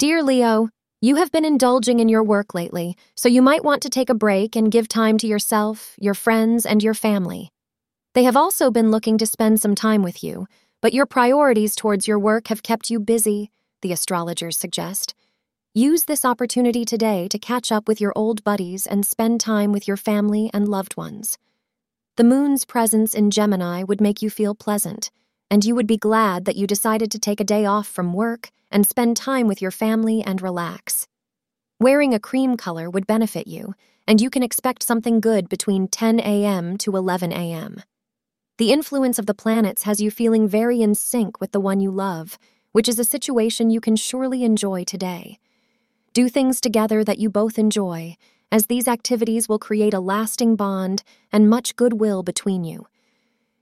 Dear Leo, you have been indulging in your work lately, so you might want to take a break and give time to yourself, your friends, and your family. They have also been looking to spend some time with you, but your priorities towards your work have kept you busy, the astrologers suggest. Use this opportunity today to catch up with your old buddies and spend time with your family and loved ones. The moon's presence in Gemini would make you feel pleasant, and you would be glad that you decided to take a day off from work and spend time with your family and relax. Wearing a cream color would benefit you, and you can expect something good between 10 a.m. to 11 a.m. The influence of the planets has you feeling very in sync with the one you love, which is a situation you can surely enjoy today. Do things together that you both enjoy, as these activities will create a lasting bond and much goodwill between you.